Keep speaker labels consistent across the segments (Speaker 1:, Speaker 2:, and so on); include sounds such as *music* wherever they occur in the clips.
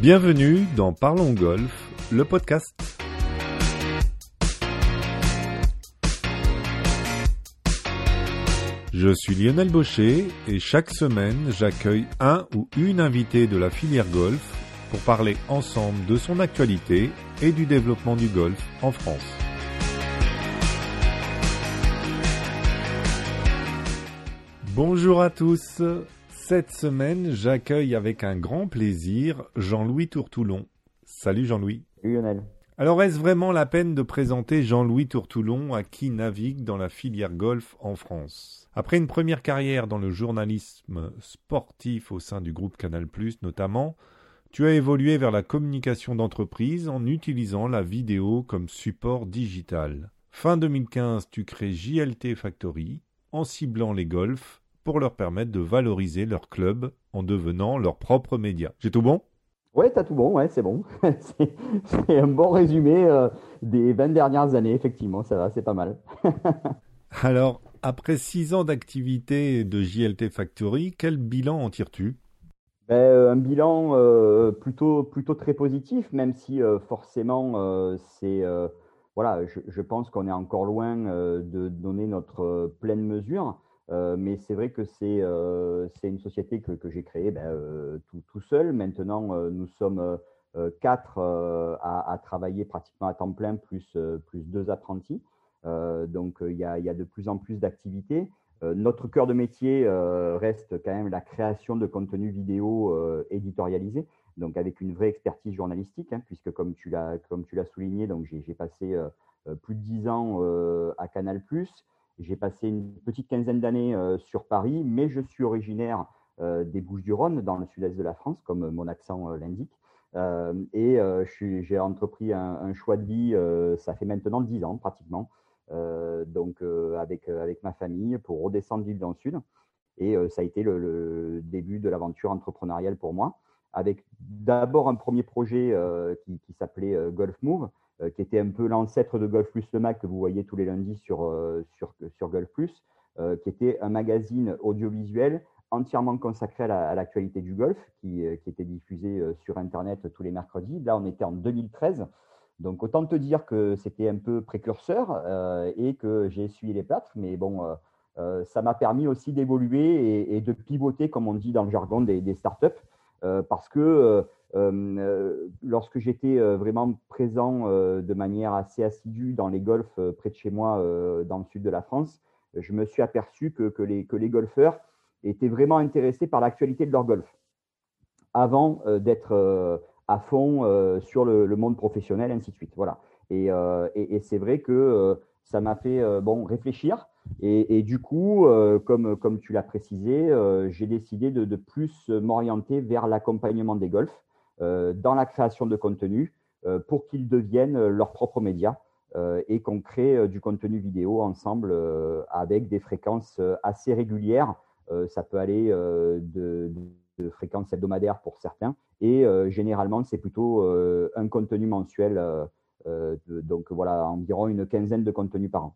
Speaker 1: Bienvenue dans Parlons Golf, le podcast. Je suis Lionel Baucher et chaque semaine j'accueille un ou une invitée de la filière golf pour parler ensemble de son actualité et du développement du golf en France. Bonjour à tous. Cette semaine, j'accueille avec un grand plaisir Jean-Louis Tourtoulon. Salut Jean-Louis.
Speaker 2: Salut Lionel.
Speaker 1: Alors est-ce vraiment la peine de présenter Jean-Louis Tourtoulon à qui navigue dans la filière golf en France? Après une première carrière dans le journalisme sportif au sein du groupe Canal+, notamment, tu as évolué vers la communication d'entreprise en utilisant la vidéo comme support digital. Fin 2015, tu crées JLT Factory en ciblant les golfs pour leur permettre de valoriser leur club en devenant leur propre média. J'ai tout bon?
Speaker 2: Ouais, t'as tout bon, ouais, c'est bon. *laughs* c'est un bon résumé euh, des 20 dernières années, effectivement, ça va, c'est pas mal. *laughs*
Speaker 1: Alors, après six ans d'activité de JLT Factory, quel bilan en tires-tu?
Speaker 2: Ben, euh, Un bilan euh, plutôt, plutôt très positif, même si forcément, c'est. voilà, je, je pense qu'on est encore loin de donner notre pleine mesure. Euh, mais c'est vrai que c'est euh, une société que, que j'ai créée ben, euh, tout, tout, seul. Maintenant, nous sommes quatre à, travailler pratiquement à temps plein, plus, plus deux apprentis. donc, il y, a, y, a, de plus en plus d'activités. notre cœur de métier reste quand même la création de contenu vidéo éditorialisé, donc avec une vraie expertise journalistique, hein, puisque comme tu l'as souligné, j'ai passé plus de dix ans à Canal+. J'ai passé une petite quinzaine d'années euh, sur Paris, mais je suis originaire euh, des Bouches-du-Rhône, dans le sud-est de la France, comme mon accent euh, l'indique. et j'ai entrepris un, choix de vie, ça fait maintenant dix ans pratiquement, donc avec, ma famille, pour redescendre l'île dans le sud. Et ça a été le, début de l'aventure entrepreneuriale pour moi, avec d'abord un premier projet qui, s'appelait Golf Move, euh, qui était un peu l'ancêtre de Golf Plus le Mac que vous voyez tous les lundis sur, euh, sur, sur Golf Plus, euh, qui était un magazine audiovisuel entièrement consacré à l'actualité du golf, qui, était diffusé sur Internet tous les mercredis. Là, on était en 2013. Donc, autant te dire que c'était un peu précurseur et que j'ai essuyé les plâtres. Mais bon, ça m'a permis aussi d'évoluer et, de pivoter, comme on dit dans le jargon des, startups, parce que euh, euh, lorsque j'étais euh, vraiment présent de manière assez assidue dans les golfs près de chez moi, dans le sud de la France, je me suis aperçu que, les, golfeurs étaient vraiment intéressés par l'actualité de leur golf avant d'être à fond sur le, monde professionnel, ainsi de suite. Voilà. Et, c'est vrai que ça m'a fait bon, réfléchir. Et, du coup, comme, tu l'as précisé, j'ai décidé de, plus m'orienter vers l'accompagnement des golfs euh, dans la création de contenu euh, pour qu'ils deviennent euh, leurs propres médias et qu'on crée du contenu vidéo ensemble avec des fréquences assez régulières. ça peut aller de, de fréquences hebdomadaires pour certains et généralement c'est plutôt un contenu mensuel. donc voilà, environ une quinzaine de contenus par an.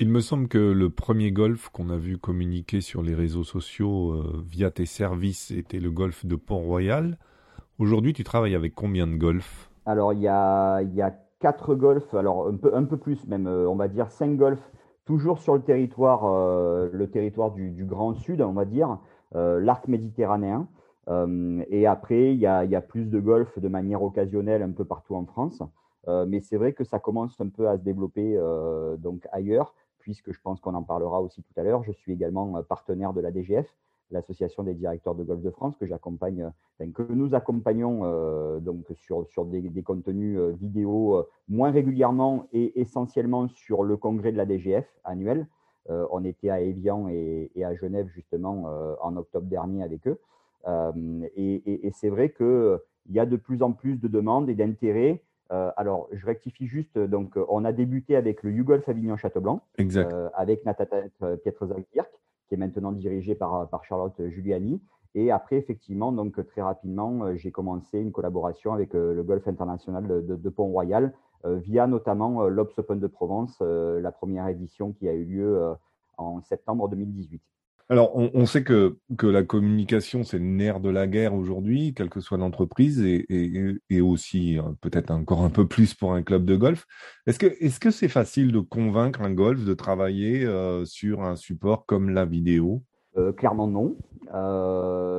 Speaker 1: Il me semble que le premier golf qu'on a vu communiquer sur les réseaux sociaux via tes services était le golf de Pont-Royal. Aujourd'hui, tu travailles avec combien de golfs?
Speaker 2: Alors, il y a, il y a quatre golfs, alors un peu, plus même, euh, on va dire cinq golfs, toujours sur le territoire, euh, le territoire du, Grand Sud, on va dire, euh, l'arc méditerranéen. et après, il y, a, y, a, plus de golfs de manière occasionnelle un peu partout en France. mais c'est vrai que ça commence un peu à se développer donc ailleurs, puisque je pense qu'on en parlera aussi tout à l'heure. Je suis également partenaire de la DGF, l'association des directeurs de golf de France que j'accompagne, que nous accompagnons euh, donc sur, sur des, contenus euh, vidéo euh, moins régulièrement et essentiellement sur le congrès de la DGF annuel. on était à Évian et, à Genève justement en octobre dernier avec eux. et, c'est vrai qu'il y a de plus en plus de demandes et d'intérêts. alors, je rectifie juste. Donc, on a débuté avec le YouGolf Avignon Châteaublanc, avec Nathalie Pietrozak-Dirk qui est maintenant dirigé par, Charlotte Giuliani. Et après, effectivement, donc très rapidement, euh, j'ai commencé une collaboration avec euh, le Golf International de, Pont-Royal, euh, via notamment l'Obs Open de Provence, la première édition qui a eu lieu en septembre 2018.
Speaker 1: Alors, on, sait que, que la communication, c'est le nerf de la guerre aujourd'hui, quelle que soit l'entreprise, et, et, aussi euh, peut-être encore un peu plus pour un club de golf. Est-ce que c'est facile de convaincre un golf de travailler euh, sur un support comme la vidéo?
Speaker 2: Euh, Clairement non.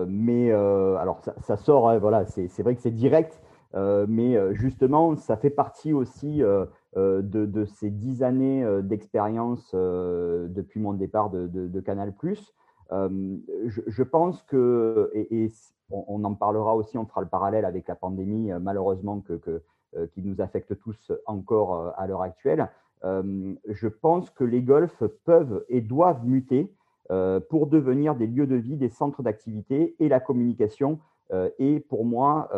Speaker 2: mais alors ça, sort, hein, voilà, c'est vrai que c'est direct, mais justement, ça fait partie aussi de, de, ces dix années d'expérience depuis mon départ de, de Canal+ je, pense que, et, on, en parlera aussi, on fera le parallèle avec la pandémie, malheureusement, que, qui nous affecte tous encore à l'heure actuelle. je pense que les golfs peuvent et doivent muter pour devenir des lieux de vie, des centres d'activité et la communication est pour moi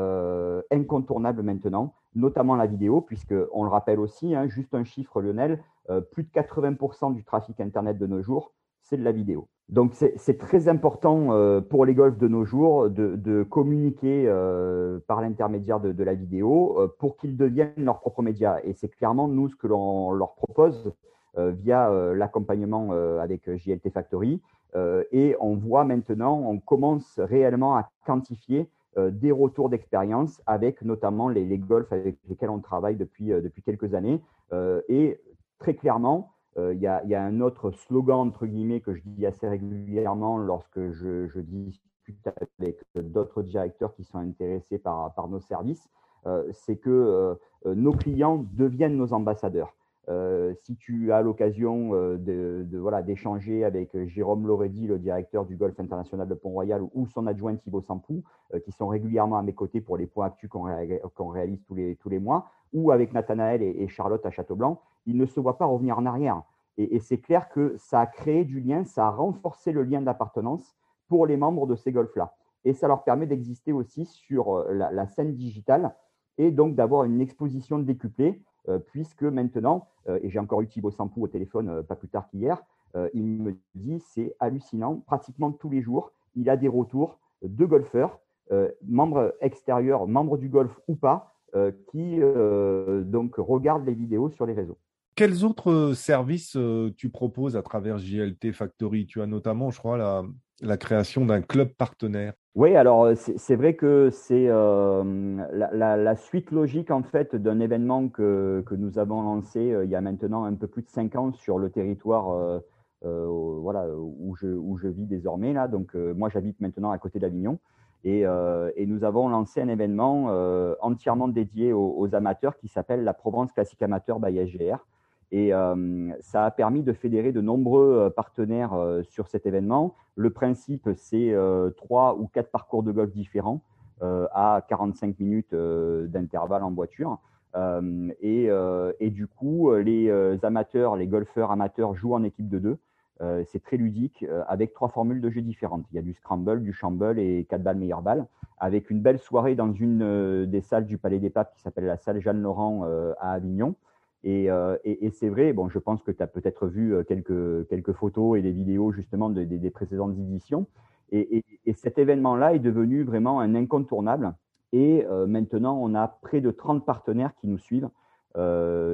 Speaker 2: incontournable maintenant, notamment la vidéo, puisque on le rappelle aussi, hein, juste un chiffre Lionel, plus de 80% du trafic Internet de nos jours, c'est de la vidéo. Donc c'est très important euh, pour les golfs de nos jours de, communiquer euh, par l'intermédiaire de, la vidéo euh, pour qu'ils deviennent leurs propres médias. Et c'est clairement nous ce que l'on leur propose via l'accompagnement avec JLT Factory. Et on voit maintenant, on commence réellement à quantifier des retours d'expérience avec notamment les, les, golfs avec lesquels on travaille depuis, depuis quelques années. et très clairement, euh, il y, a, un autre slogan, entre guillemets, que je dis assez régulièrement lorsque je, discute avec d'autres directeurs qui sont intéressés par, nos services, euh, c'est que euh, nos clients deviennent nos ambassadeurs. Si tu as l'occasion de, voilà, d'échanger avec Jérôme Loredi, le directeur du Golf International de Pont-Royal, ou son adjoint Thibaut Sampou, qui sont régulièrement à mes côtés pour les points actus qu'on, réalise tous les, tous les mois, ou avec Nathanaël et, Charlotte à Châteaublanc, ils ne se voient pas revenir en arrière. Et, c'est clair que ça a créé du lien, ça a renforcé le lien d'appartenance pour les membres de ces golfs-là. Et ça leur permet d'exister aussi sur euh, la, scène digitale et donc d'avoir une exposition décuplée, euh, puisque maintenant, euh, et j'ai encore eu Thibaut Sampou au téléphone pas plus tard qu'hier, il me dit c'est hallucinant, pratiquement tous les jours, il a des retours de golfeurs, membres extérieurs, membres du golf ou pas, qui donc regardent les vidéos sur les réseaux.
Speaker 1: Quels autres services tu proposes à travers JLT Factory? Tu as notamment, je crois, la, création d'un club partenaire.
Speaker 2: Oui, alors c'est vrai que c'est la, suite logique en fait d'un événement que, nous avons lancé il y a maintenant un peu plus de cinq ans sur le territoire voilà, où, je, où je vis désormais. Là. Donc moi j'habite maintenant à côté d'Avignon. Et, nous avons lancé un événement entièrement dédié aux, aux amateurs qui s'appelle la Provence Classique Amateur by SGR. Et euh, ça a permis de fédérer de nombreux euh, partenaires euh, sur cet événement. Le principe, c'est trois ou quatre parcours de golf différents à 45 minutes d'intervalle en voiture. Et, du coup, les amateurs, les golfeurs amateurs jouent en équipe de deux. c'est très ludique avec trois formules de jeu différentes. Il y a du scramble, du shamble et quatre balles meilleures balles, avec une belle soirée dans une des salles du Palais des Papes qui s'appelle la salle Jeanne Laurent à Avignon. Euh, et, c'est vrai, bon, je pense que tu as peut-être vu euh, quelques, quelques photos et des vidéos justement des précédentes éditions. Et, cet événement-là est devenu vraiment un incontournable. Et euh, maintenant, on a près de 30 partenaires qui nous suivent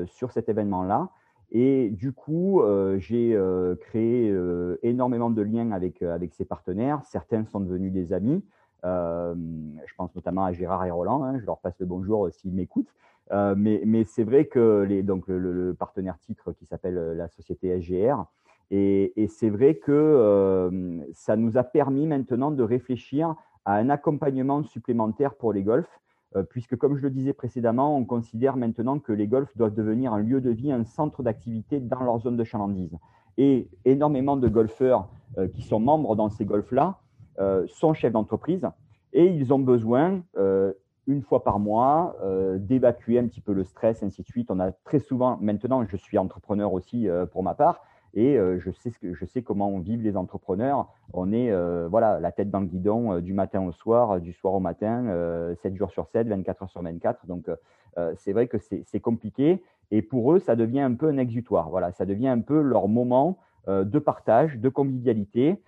Speaker 2: sur cet événement-là. Et du coup, j'ai créé énormément de liens avec, avec ces partenaires. Certains sont devenus des amis. je pense notamment à Gérard et Roland. Hein, je leur passe le bonjour s'ils m'écoutent. Euh, mais, c'est vrai que donc le, partenaire titre qui s'appelle euh, la société SGR, et, et c'est vrai que euh, ça nous a permis maintenant de réfléchir à un accompagnement supplémentaire pour les golfs, puisque comme je le disais précédemment, on considère maintenant que les golfs doivent devenir un lieu de vie, un centre d'activité dans leur zone de chalandise. Et énormément de golfeurs qui sont membres dans ces golfs-là sont chefs d'entreprise et ils ont besoin une fois par mois, euh, d'évacuer un petit peu le stress, ainsi de suite. On a très souvent, maintenant, je suis entrepreneur aussi euh, pour ma part, et euh, je, sais ce que, je sais comment vivent les entrepreneurs. On est voilà, la tête dans le guidon du matin au soir, du soir au matin, 7 jours sur 7, 24 heures sur 24. Donc, c'est vrai que c'est compliqué. Et pour eux, ça devient un peu un exutoire. Voilà, ça devient un peu leur moment de partage, de convivialité.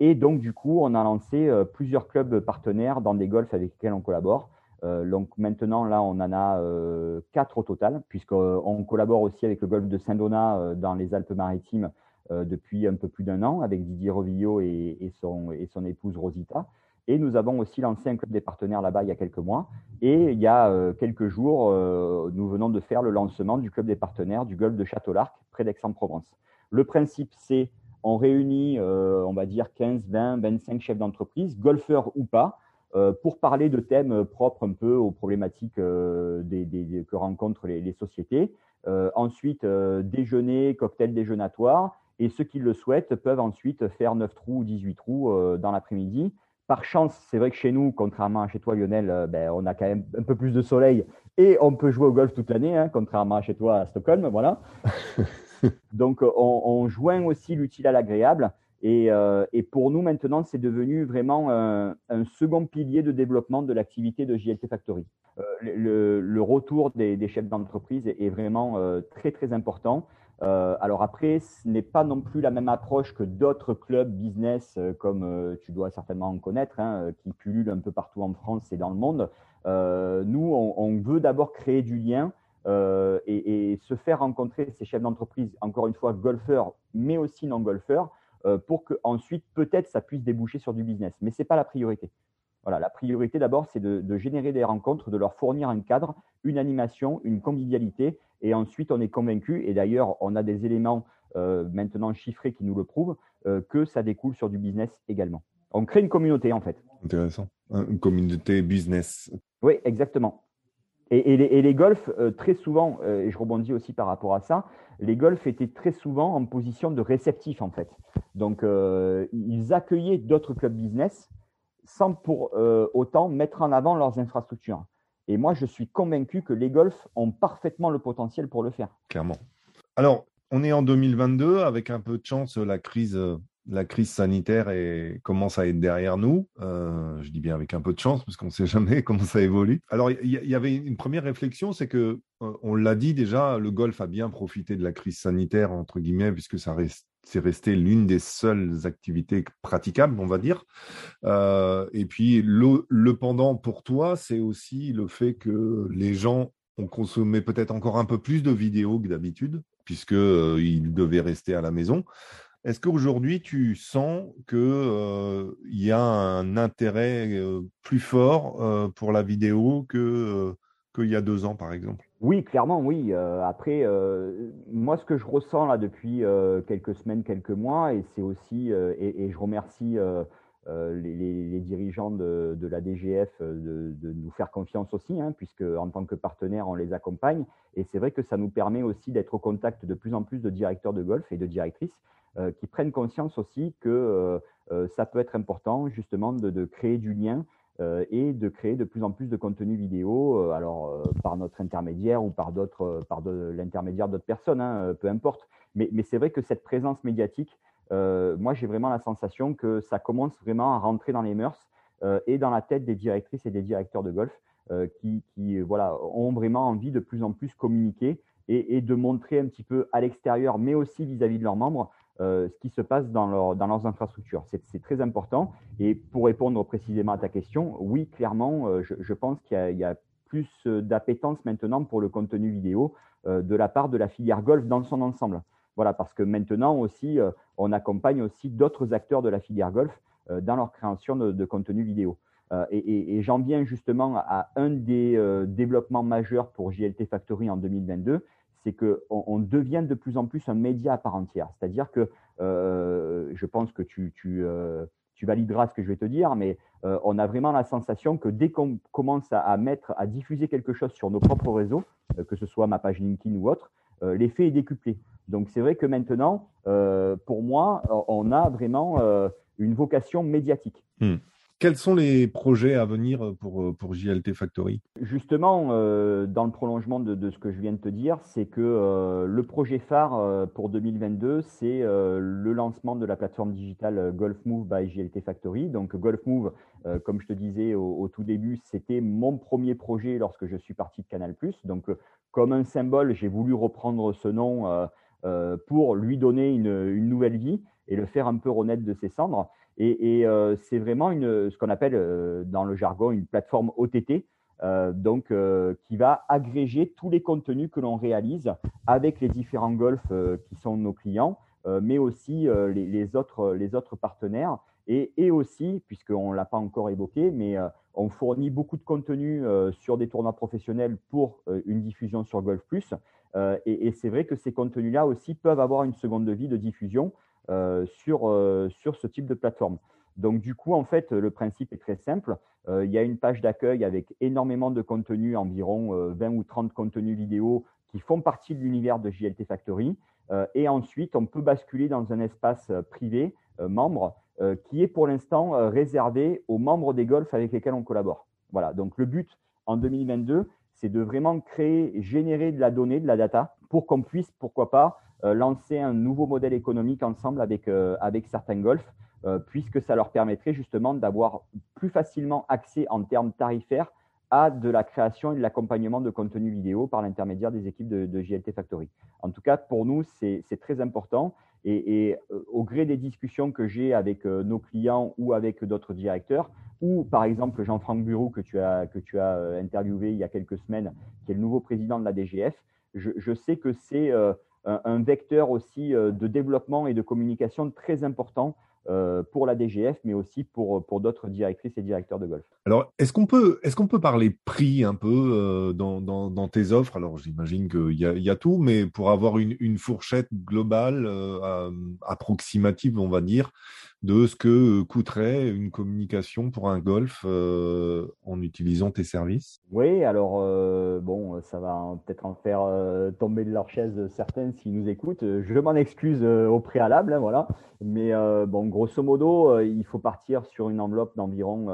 Speaker 2: et donc, du coup, on a lancé plusieurs clubs partenaires dans des golfs avec lesquels on collabore. Euh, donc maintenant, là, on en a euh, quatre au total, puisqu'on collabore aussi avec le golfe de Saint-Donat euh, dans les Alpes-Maritimes depuis un peu plus d'un an avec Didier Revillot et, son, épouse Rosita. Et nous avons aussi lancé un club des partenaires là-bas il y a quelques mois. Et il y a quelques jours, nous venons de faire le lancement du club des partenaires du golfe de Château-Larc, près d'Aix-en-Provence. Le principe, c'est on réunit, on va dire, 15, 20, 25 chefs d'entreprise, golfeurs ou pas, euh, pour parler de thèmes propres un peu aux problématiques euh, que rencontrent les, sociétés. Euh, ensuite, déjeuner, cocktail déjeunatoire. Et ceux qui le souhaitent peuvent ensuite faire 9 trous ou 18 trous dans l'après-midi. Par chance, c'est vrai que chez nous, contrairement à chez toi, Lionel, ben, on a quand même un peu plus de soleil et on peut jouer au golf toute l'année, hein, contrairement à chez toi à Stockholm. Voilà. *laughs* Donc, on joint aussi l'utile à l'agréable. Euh, et, pour nous, maintenant, c'est devenu vraiment un, second pilier de développement de l'activité de JLT Factory. Euh, le, retour des, chefs d'entreprise est, vraiment euh, très, très important. alors après, ce n'est pas non plus la même approche que d'autres clubs business, comme tu dois certainement en connaître, hein, qui pullulent un peu partout en France et dans le monde. nous, on, veut d'abord créer du lien. et, se faire rencontrer ces chefs d'entreprise, encore une fois, golfeurs, mais aussi non-golfeurs, pour que ensuite peut-être ça puisse déboucher sur du business. Mais ce n'est pas la priorité. Voilà, la priorité d'abord, c'est de, générer des rencontres, de leur fournir un cadre, une animation, une convivialité. Et ensuite, on est convaincu, et d'ailleurs, on a des éléments euh, maintenant chiffrés qui nous le prouvent, euh, que ça découle sur du business également. On crée une communauté, en fait.
Speaker 1: Intéressant. Une communauté business.
Speaker 2: Oui, exactement. Et, les, golfs, euh, très souvent, euh, et je rebondis aussi par rapport à ça, les golfs étaient très souvent en position de réceptif, en fait. Donc, euh, ils accueillaient d'autres clubs business sans pour autant mettre en avant leurs infrastructures. Et moi, je suis convaincu que les golfs ont parfaitement le potentiel pour le faire.
Speaker 1: Clairement. Alors, on est en 2022, avec un peu de chance, la crise la crise sanitaire commence à être derrière nous. Euh, je dis bien avec un peu de chance, parce qu'on ne sait jamais *laughs* comment ça évolue. Alors, il y, avait une première réflexion, c'est que, euh, on l'a dit déjà, le golf a bien profité de la crise sanitaire, entre guillemets, puisque ça c'est resté l'une des seules activités praticables, on va dire. Euh, et puis, le, le pendant pour toi, c'est aussi le fait que les gens ont consommé peut-être encore un peu plus de vidéos que d'habitude, puisqu'ils devaient rester à la maison. Est-ce qu'aujourd'hui, tu sens qu'il euh, y a un intérêt euh, plus fort euh, pour la vidéo que qu'il y a deux ans, par exemple?
Speaker 2: Oui, clairement, oui. après, moi, ce que je ressens là depuis quelques semaines, quelques mois, et c'est aussi, et, je remercie les, dirigeants de, la DGF de, nous faire confiance aussi, hein, puisque en tant que partenaire, on les accompagne. Et c'est vrai que ça nous permet aussi d'être au contact de plus en plus de directeurs de golf et de directrices euh, qui prennent conscience aussi que euh, euh, ça peut être important justement de, créer du lien et de créer de plus en plus de contenu vidéo, alors par notre intermédiaire ou par par l'intermédiaire d'autres personnes, hein, peu importe. Mais c'est vrai que cette présence médiatique, moi j'ai vraiment la sensation que ça commence vraiment à rentrer dans les mœurs et dans la tête des directrices et des directeurs de golf qui, qui, voilà, ont vraiment envie de plus en plus communiquer et, de montrer un petit peu à l'extérieur, mais aussi vis-à-vis -vis de leurs membres, euh, ce qui se passe dans, leur, leurs infrastructures. C'est très important. Et pour répondre précisément à ta question, oui, clairement, euh, je, pense qu'il y, y, a plus euh, d'appétence maintenant pour le contenu vidéo de la part de la filière golf dans son ensemble. Voilà, parce que maintenant aussi, on accompagne aussi d'autres acteurs de la filière golf dans leur création de, contenu vidéo. et, et, j'en viens justement à un des développements majeurs pour JLT Factory en 2022, c'est qu'on on devient de plus en plus un média à part entière. C'est-à-dire que euh, je pense que tu, euh, valideras ce que je vais te dire, mais euh, on a vraiment la sensation que dès qu'on commence à, mettre, à diffuser quelque chose sur nos propres réseaux, que ce soit ma page LinkedIn ou autre, l'effet est décuplé. Donc c'est vrai que maintenant, pour moi, on a vraiment une vocation médiatique.
Speaker 1: Hmm. Quels sont les projets à venir pour, euh, pour JLT Factory?
Speaker 2: Justement, euh, dans le prolongement de, ce que je viens de te dire, c'est que euh, le projet phare pour 2022, c'est le lancement de la plateforme digitale Golf Move by JLT Factory. Donc Golf Move, comme je te disais au, tout début, c'était mon premier projet lorsque je suis parti de Canal+. Donc comme un symbole, j'ai voulu reprendre ce nom pour lui donner une, nouvelle vie et le faire un peu renaître de ses cendres. Et, euh, c'est vraiment une, ce qu'on appelle euh, dans le jargon une plateforme OTT, euh, donc qui va agréger tous les contenus que l'on réalise avec les différents golfs qui sont nos clients mais aussi les, autres, les autres partenaires. Et, aussi, puisqu'on ne l'a pas encore évoqué, mais on fournit beaucoup de contenu sur des tournois professionnels pour une diffusion sur Golf Plus. et, c'est vrai que ces contenus-là aussi peuvent avoir une seconde vie de diffusion sur, sur ce type de plateforme. Donc, du coup, en fait, le principe est très simple. Euh, il y a une page d'accueil avec énormément de contenu, environ 20 euh, ou 30 contenus vidéo qui font partie de l'univers de JLT Factory. Euh, et ensuite, on peut basculer dans un espace privé, membre, qui est pour l'instant réservé aux membres des golfs avec lesquels on collabore. Voilà, donc le but en 2022, c'est de vraiment créer, générer de la donnée, de la data, pour qu'on puisse, pourquoi pas, lancer un nouveau modèle économique ensemble avec, avec certains golfs euh, puisque ça leur permettrait justement d'avoir plus facilement accès en termes tarifaires à de la création et de l'accompagnement de contenu vidéo par l'intermédiaire des équipes de, de, JLT Factory. En tout cas, pour nous, c'est très important. Et, euh, au gré des discussions que j'ai avec euh, nos clients ou avec d'autres directeurs, ou par exemple Jean-Franck Bureau que tu as, que tu as interviewé il y a quelques semaines, qui est le nouveau président de la DGF, je, sais que c'est un, vecteur aussi de développement et de communication très important euh, pour la DGF, mais aussi pour, pour d'autres directrices et directeurs de golf.
Speaker 1: Alors, est-ce qu'on peut, est qu'on peut parler prix un peu euh, dans, dans, tes offres? Alors, j'imagine qu'il y a, y a tout, mais pour avoir une, fourchette globale, euh, approximative, on va dire, de ce que coûterait une communication pour un golf en utilisant tes services?
Speaker 2: Oui, alors bon, ça va peut-être en faire tomber de leur chaise certaines s'ils nous écoutent. Je m'en excuse au préalable, hein, voilà. Mais bon, grosso modo, il faut partir sur une enveloppe d'environ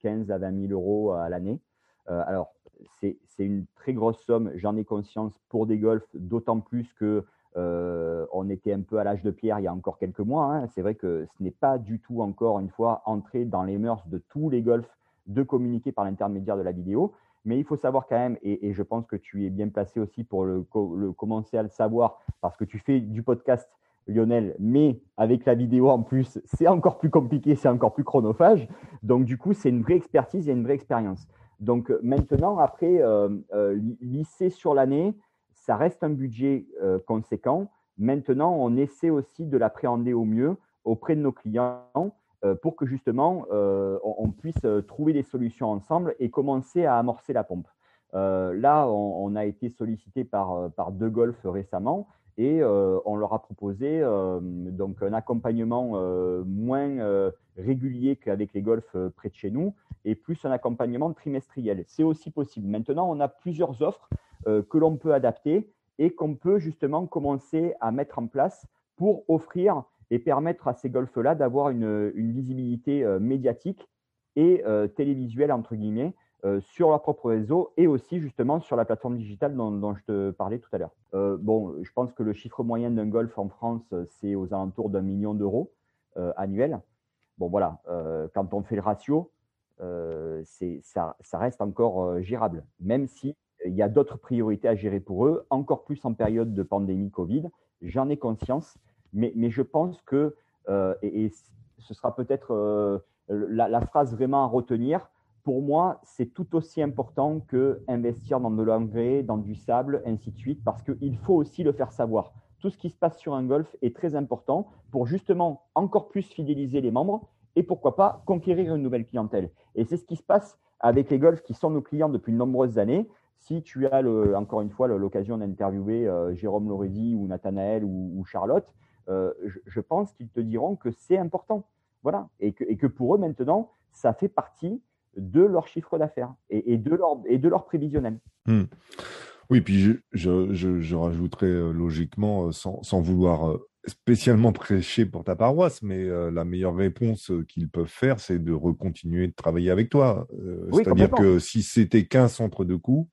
Speaker 2: 15 à 20 000 euros à l'année. alors, c'est une très grosse somme, j'en ai conscience pour des golfs, d'autant plus que euh, on était un peu à l'âge de pierre il y a encore quelques mois. Hein. C'est vrai que ce n'est pas du tout encore une fois entré dans les mœurs de tous les golfs de communiquer par l'intermédiaire de la vidéo. Mais il faut savoir quand même, et, je pense que tu es bien placé aussi pour le, commencer à le savoir, parce que tu fais du podcast, Lionel, mais avec la vidéo en plus, c'est encore plus compliqué, c'est encore plus chronophage. Donc du coup, c'est une vraie expertise et une vraie expérience. Donc maintenant, après, euh, euh, lycée sur l'année, ça reste un budget euh, conséquent. Maintenant, on essaie aussi de l'appréhender au mieux auprès de nos clients euh, pour que justement euh, on, puisse trouver des solutions ensemble et commencer à amorcer la pompe. là, on, a été sollicité par, par deux golfs récemment et on leur a proposé donc un accompagnement moins régulier qu'avec les golfs près de chez nous et plus un accompagnement trimestriel. C'est aussi possible. Maintenant, on a plusieurs offres que l'on peut adapter et qu'on peut justement commencer à mettre en place pour offrir et permettre à ces golfs-là d'avoir une, visibilité euh, médiatique et euh, télévisuelle, entre guillemets, sur leur propre réseau et aussi justement sur la plateforme digitale dont, je te parlais tout à l'heure. bon, je pense que le chiffre moyen d'un golf en France, c'est aux alentours d'un million d'euros annuels. Bon, voilà, quand on fait le ratio, ça, ça, reste encore gérable, même si il y a d'autres priorités à gérer pour eux, encore plus en période de pandémie Covid. J'en ai conscience, mais, mais, je pense que, euh, et, ce sera peut-être euh, la, phrase vraiment à retenir, pour moi, c'est tout aussi important que investir dans de l'engrais, dans du sable, ainsi de suite, parce qu'il faut aussi le faire savoir. Tout ce qui se passe sur un golf est très important pour justement encore plus fidéliser les membres et pourquoi pas conquérir une nouvelle clientèle. Et c'est ce qui se passe avec les golfs qui sont nos clients depuis de nombreuses années. Si tu as, le, encore une fois, l'occasion d'interviewer euh, Jérôme Loredi ou Nathanaël ou, Charlotte, euh, je, pense qu'ils te diront que c'est important. Voilà. Et que, et que, pour eux, maintenant, ça fait partie de leur chiffre d'affaires et, de leur, et de leur prévisionnel.
Speaker 1: Hmm. Oui, puis je, je, je, rajouterais euh, logiquement, sans, sans, vouloir spécialement prêcher pour ta paroisse, mais la meilleure réponse qu'ils peuvent faire, c'est de recontinuer de travailler avec toi. C'est-à-dire que si c'était qu'un centre de coûts,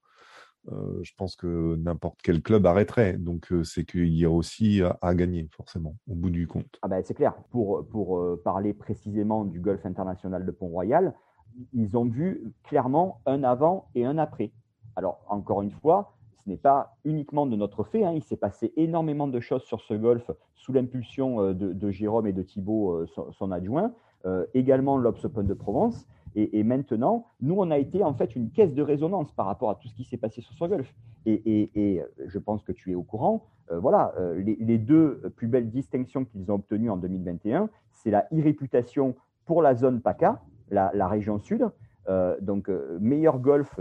Speaker 1: euh, je pense que n'importe quel club arrêterait. Donc, euh, c'est qu'il y a aussi à, gagner, forcément, au bout du compte.
Speaker 2: Ah ben, c'est clair. Pour, pour euh, parler précisément du golf international de Pont-Royal, ils ont vu clairement un avant et un après. Alors, encore une fois, ce n'est pas uniquement de notre fait. Hein. Il s'est passé énormément de choses sur ce golf sous l'impulsion de, Jérôme et de Thibaut, son, adjoint. également l'Obs Open de Provence. Et, maintenant, nous, on a été en fait une caisse de résonance par rapport à tout ce qui s'est passé sur ce golf. Et, je pense que tu es au courant. voilà, les, deux plus belles distinctions qu'ils ont obtenues en 2021, c'est la e-réputation pour la zone PACA, la, région sud. donc, meilleur golf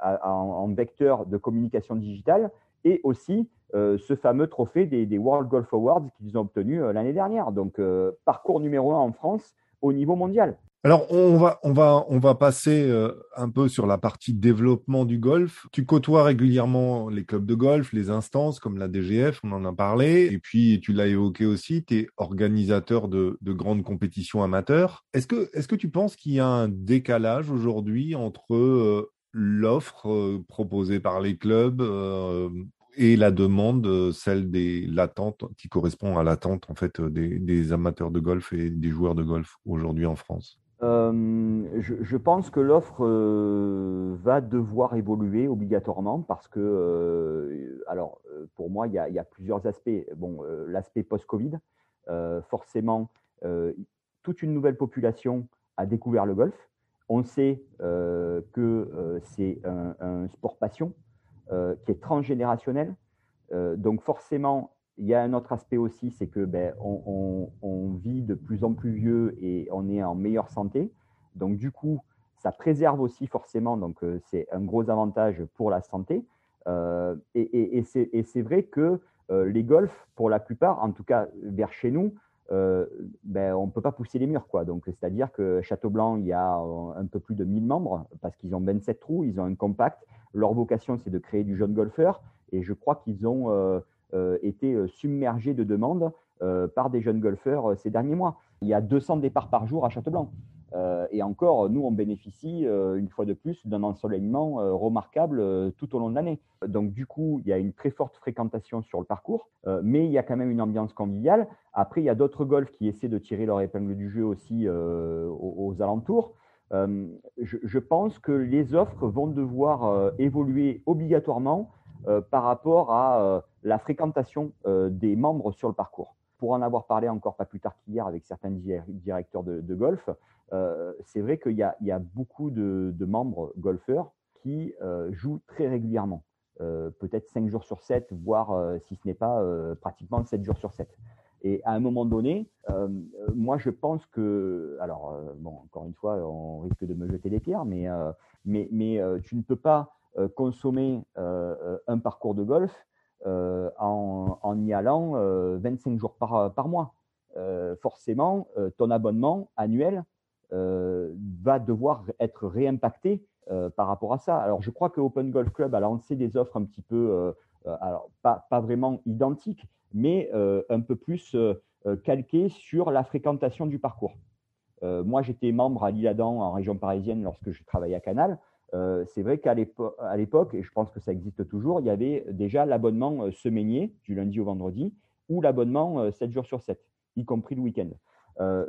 Speaker 2: en, vecteur de communication digitale et aussi euh, ce fameux trophée des, World Golf Awards qu'ils ont obtenu euh, l'année dernière. Donc, euh, parcours numéro un en France au niveau mondial.
Speaker 1: Alors, on va, on va, on va passer un peu sur la partie développement du golf. Tu côtoies régulièrement les clubs de golf, les instances comme la DGF, on en a parlé. Et puis, tu l'as évoqué aussi, tu es organisateur de, de, grandes compétitions amateurs. Est-ce que, est-ce que tu penses qu'il y a un décalage aujourd'hui entre l'offre proposée par les clubs et la demande, euh, celle des l'attente, qui correspond à l'attente en fait euh, des, amateurs de golf et des joueurs de golf aujourd'hui en France?
Speaker 2: Euh, je, pense que l'offre va devoir évoluer obligatoirement parce que, alors, pour moi, il y, a, plusieurs aspects. Bon, l'aspect post-Covid, forcément, toute une nouvelle population a découvert le golf. On sait que c'est un, sport passion. Euh, qui est transgénérationnel. Euh, donc forcément, il y a un autre aspect aussi, c'est que ben, on, vit de plus en plus vieux et on est en meilleure santé. Donc du coup, ça préserve aussi forcément, donc euh, c'est un gros avantage pour la santé. et, et c'est vrai que les golfs, pour la plupart, en tout cas vers chez nous, ben, on ne peut pas pousser les murs. Quoi. Donc, c'est-à-dire que Château-Blanc, il y a un peu plus de 1000 membres parce qu'ils ont 27 trous, ils ont un compact. Leur vocation, c'est de créer du jeune golfeur. Et je crois qu'ils ont euh, euh, été euh, submergés de demandes par des jeunes golfeurs ces derniers mois. Il y a 200 départs par jour à Château-Blanc. et encore, nous, on bénéficie une fois de plus d'un ensoleillement remarquable tout au long de l'année. Donc, du coup, il y a une très forte fréquentation sur le parcours, mais il y a quand même une ambiance conviviale. Après, il y a d'autres golfs qui essaient de tirer leur épingle du jeu aussi aux, alentours. Euh, je, pense que les offres vont devoir euh, évoluer obligatoirement euh, par rapport à la fréquentation des membres sur le parcours. Pour en avoir parlé encore pas plus tard qu'hier avec certains directeurs de, golf, c'est vrai qu'il y, a beaucoup de, membres golfeurs qui jouent très régulièrement, peut-être 5 jours sur 7, voire si ce n'est pas pratiquement 7 jours sur 7. Et à un moment donné, euh, moi, je pense que, alors, euh, bon, encore une fois, on risque de me jeter des pierres, mais, euh, mais, mais tu ne peux pas consommer un parcours de golf en, y allant 25 jours par, mois. forcément, ton abonnement annuel va devoir être réimpacté par rapport à ça. Alors, je crois que Open Golf Club a lancé des offres un petit peu, alors pas, pas vraiment identiques, mais euh, un peu plus euh, euh, calqué sur la fréquentation du parcours. moi, j'étais membre à l'Isle-Adam en région parisienne lorsque je travaillais à Canal. C'est vrai qu'à l'époque, et je pense que ça existe toujours, il y avait déjà l'abonnement semainier du lundi au vendredi ou l'abonnement 7 jours sur 7, y compris le week-end.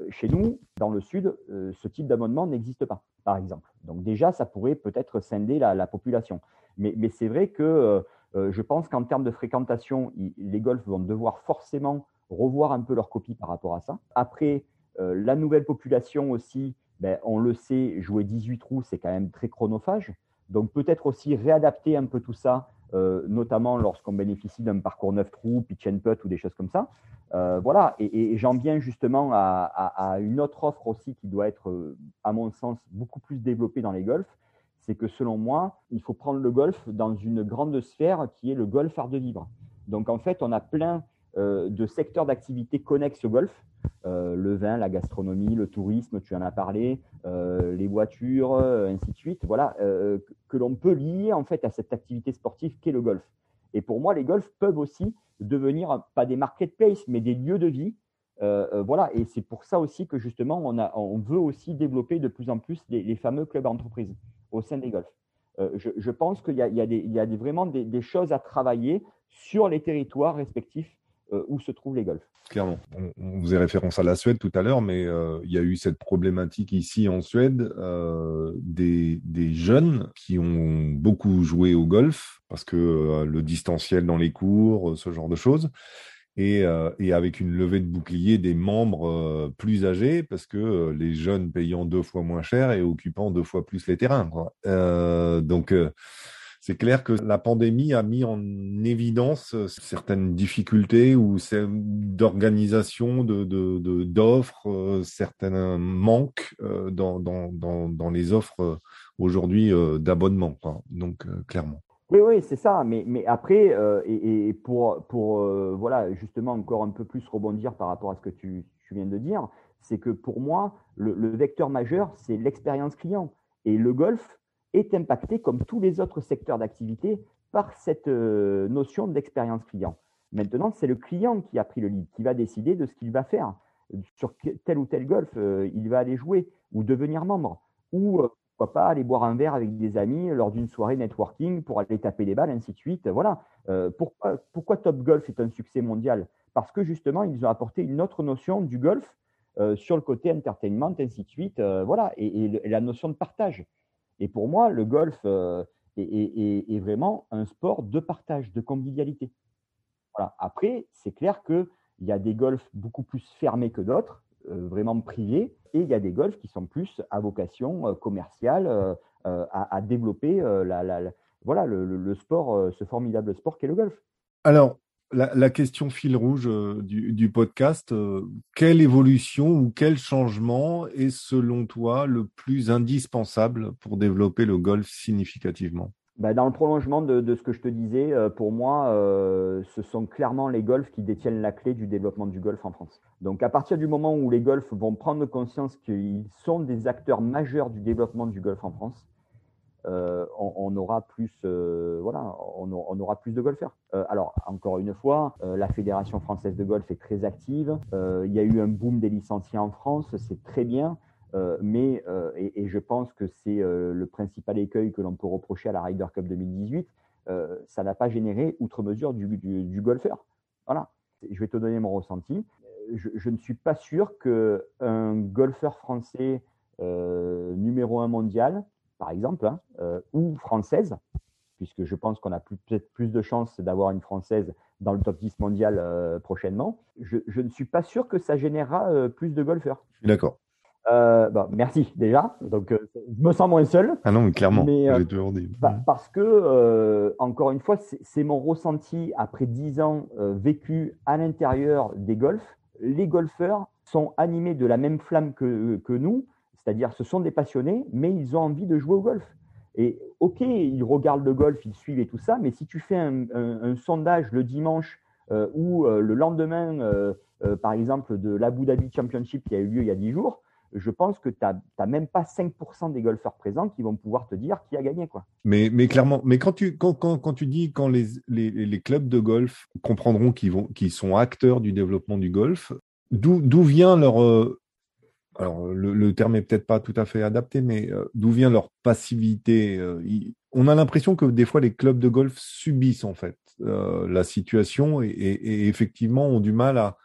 Speaker 2: chez nous, dans le sud, ce type d'abonnement n'existe pas, par exemple. Donc déjà, ça pourrait peut-être scinder la, population. Mais, c'est vrai que euh, je pense qu'en termes de fréquentation, les golfs vont devoir forcément revoir un peu leur copie par rapport à ça. Après, euh, la nouvelle population aussi, ben, on le sait, jouer 18 trous, c'est quand même très chronophage. Donc peut-être aussi réadapter un peu tout ça, euh, notamment lorsqu'on bénéficie d'un parcours 9 trous, pitch and putt ou des choses comme ça. voilà, et, j'en viens justement à, une autre offre aussi qui doit être, à mon sens, beaucoup plus développée dans les golfs, c'est que selon moi, il faut prendre le golf dans une grande sphère qui est le golf art de vivre. Donc en fait, on a plein euh, de secteurs d'activité connexes au golf. Euh, le vin, la gastronomie, le tourisme, tu en as parlé, euh, les voitures, ainsi de suite, voilà, que l'on peut lier en fait à cette activité sportive qu'est le golf. Et pour moi, les golfs peuvent aussi devenir pas des marketplaces, mais des lieux de vie. voilà, et c'est pour ça aussi que justement, on, a, on veut aussi développer de plus en plus les, fameux clubs entreprises au sein des golfs. Euh, je, pense qu'il y a, vraiment des, choses à travailler sur les territoires respectifs euh, où se trouvent les golfs.
Speaker 1: Clairement. On, faisait référence à la Suède tout à l'heure, mais euh, il y a eu cette problématique ici en Suède des, jeunes qui ont beaucoup joué au golf parce que le distanciel dans les cours, ce genre de choses, et, avec une levée de bouclier des membres plus âgés, parce que les jeunes payant deux fois moins cher et occupant deux fois plus les terrains. Donc c'est clair que la pandémie a mis en évidence euh, certaines difficultés ou d'organisation de, d'offres, euh, certains manques euh, dans, dans, les offres aujourd'hui d'abonnement. Donc, clairement.
Speaker 2: Oui, oui, c'est ça. Mais, mais après, et, pour, pour voilà, justement encore un peu plus rebondir par rapport à ce que tu, viens de dire, c'est que pour moi, le vecteur majeur, c'est l'expérience client. Et le golf, est impacté, comme tous les autres secteurs d'activité, par cette euh, notion d'expérience client. Maintenant, c'est le client qui a pris le lead, qui va décider de ce qu'il va faire, sur tel ou tel golf euh, il va aller jouer, ou devenir membre, ou euh, pourquoi pas aller boire un verre avec des amis lors d'une soirée networking pour aller taper des balles, ainsi de suite. Voilà. pourquoi, Top Golf est un succès mondial? Parce que justement, ils ont apporté une autre notion du golf sur le côté entertainment, ainsi de suite. voilà, et, la notion de partage. Et pour moi, le golf euh, est, vraiment un sport de partage, de convivialité. Voilà. Après, c'est clair qu'il y a des golfs beaucoup plus fermés que d'autres, euh, vraiment privés, et il y a des golfs qui sont plus à vocation euh, commerciale, à, développer la, voilà, le, sport, ce formidable sport qu'est le golf.
Speaker 1: Alors, la, question fil rouge euh, du, podcast, euh, quelle évolution ou quel changement est selon toi le plus indispensable pour développer le golf significativement?
Speaker 2: Bah, Dans le prolongement de, ce que je te disais, euh, pour moi, ce sont clairement les golfs qui détiennent la clé du développement du golf en France. Donc à partir du moment où les golfs vont prendre conscience qu'ils sont des acteurs majeurs du développement du golf en France, euh, on, aura plus, euh, voilà, on, aura plus de golfeurs. Euh, alors, encore une fois, la Fédération française de golf est très active. il y a eu un boom des licenciés en France, c'est très bien. mais, et, je pense que c'est le principal écueil que l'on peut reprocher à la Ryder Cup 2018, ça n'a pas généré outre mesure du, golfeur. Voilà. Je vais te donner mon ressenti. Je, je ne suis pas sûr qu'un golfeur français numéro un mondial par exemple, hein, euh, ou française, puisque je pense qu'on a peut-être plus de chances d'avoir une française dans le top 10 mondial euh, prochainement, je, ne suis pas sûr que ça générera euh, plus de golfeurs.
Speaker 1: D'accord.
Speaker 2: merci déjà. Donc, je me sens moins seul.
Speaker 1: Ah non, clairement. toujours dit.
Speaker 2: parce que, encore une fois, c'est mon ressenti après 10 ans vécu à l'intérieur des golfs. Les golfeurs sont animés de la même flamme que, que nous, c'est-à-dire, ce sont des passionnés, mais ils ont envie de jouer au golf. Et ok, ils regardent le golf, ils suivent et tout ça, mais si tu fais un, sondage le dimanche euh, ou euh, le lendemain, euh, par exemple, de l'Abu Dhabi Championship qui a eu lieu il y a 10 jours, je pense que tu n'as même pas 5% des golfeurs présents qui vont pouvoir te dire qui a gagné. Quoi.
Speaker 1: Mais, clairement, mais quand tu, quand, quand, tu dis quand les, les, les, clubs de golf comprendront qu'ils sont acteurs du développement du golf, d'où vient leur, alors le, terme est peut-être pas tout à fait adapté, mais euh, d'où vient leur passivité euh, On a l'impression que des fois les clubs de golf subissent en fait euh, la situation et, effectivement ont du mal à,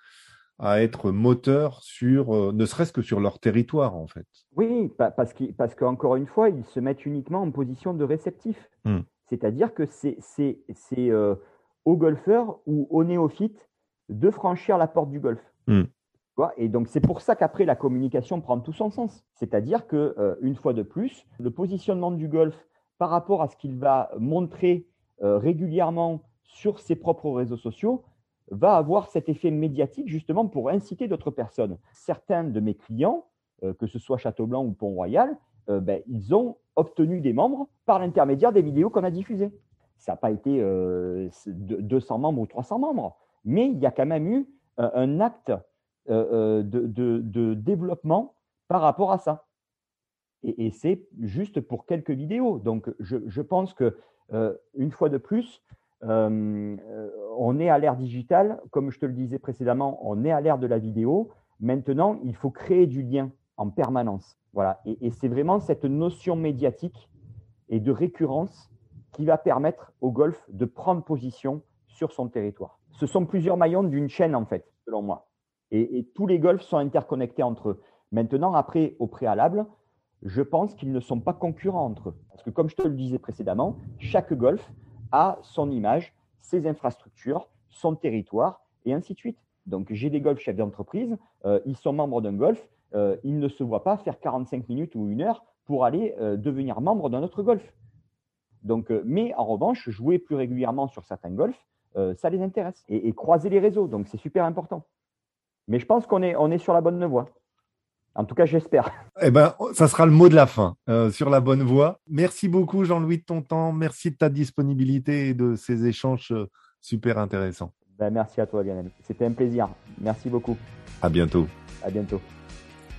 Speaker 1: être moteurs sur, ne serait-ce que sur leur territoire en fait.
Speaker 2: Oui, parce qu'encore parce qu'encore une fois, ils se mettent uniquement en position de réceptif. Mmh. C'est-à-dire que c'est aux golfeurs ou aux néophytes de franchir la porte du golf. Mmh. Et donc, c'est pour ça qu'après, la communication prend tout son sens. C'est-à-dire que, euh, une fois de plus, le positionnement du golf par rapport à ce qu'il va montrer euh, régulièrement sur ses propres réseaux sociaux va avoir cet effet médiatique justement pour inciter d'autres personnes. Certains de mes clients, euh, que ce soit Châteaublanc ou Pont-Royal, ben, ils ont obtenu des membres par l'intermédiaire des vidéos qu'on a diffusées. Ça n'a pas été 200 membres ou 300 membres, mais il y a quand même eu un acte euh, euh, de, développement par rapport à ça. Et, c'est juste pour quelques vidéos. Donc, je, pense que euh, une fois de plus, on est à l'ère digitale, comme je te le disais précédemment, on est à l'ère de la vidéo. Maintenant, il faut créer du lien en permanence. Voilà. Et, et c'est vraiment cette notion médiatique et de récurrence qui va permettre au golf de prendre position sur son territoire. Ce sont plusieurs maillons d'une chaîne, en fait, selon moi. Et, tous les golfs sont interconnectés entre eux. Maintenant, après, au préalable, je pense qu'ils ne sont pas concurrents entre eux. Parce que comme je te le disais précédemment, chaque golf a son image, ses infrastructures, son territoire. et ainsi de suite. Donc, j'ai des golf chefs d'entreprise, euh, ils sont membres d'un golf, euh, ils ne se voient pas faire 45 minutes ou une heure pour aller euh, devenir membre d'un autre golf. Donc, mais en revanche, jouer plus régulièrement sur certains golfs, ça les intéresse. Et, croiser les réseaux, donc c'est super important. Mais je pense qu'on est, on est sur la bonne voie. En tout cas, j'espère. *laughs*
Speaker 1: Eh ben, ça sera le mot de la fin, sur la bonne voie. Merci beaucoup, Jean-Louis, de ton temps. Merci de ta disponibilité et de ces échanges super intéressants.
Speaker 2: Ben, merci à toi, Lionel. C'était un plaisir. Merci beaucoup.
Speaker 1: À bientôt.
Speaker 2: À bientôt.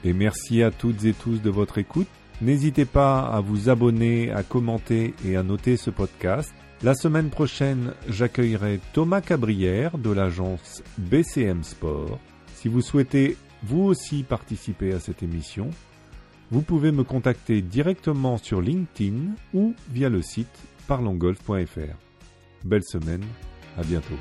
Speaker 1: Et merci à toutes et tous de votre écoute. N'hésitez pas à vous abonner, à commenter et à noter ce podcast. La semaine prochaine, j'accueillerai Thomas Cabrière de l'agence BCM Sport. Si vous souhaitez vous aussi participer à cette émission, vous pouvez me contacter directement sur LinkedIn ou via le site parlongolf.fr. Belle semaine, à bientôt.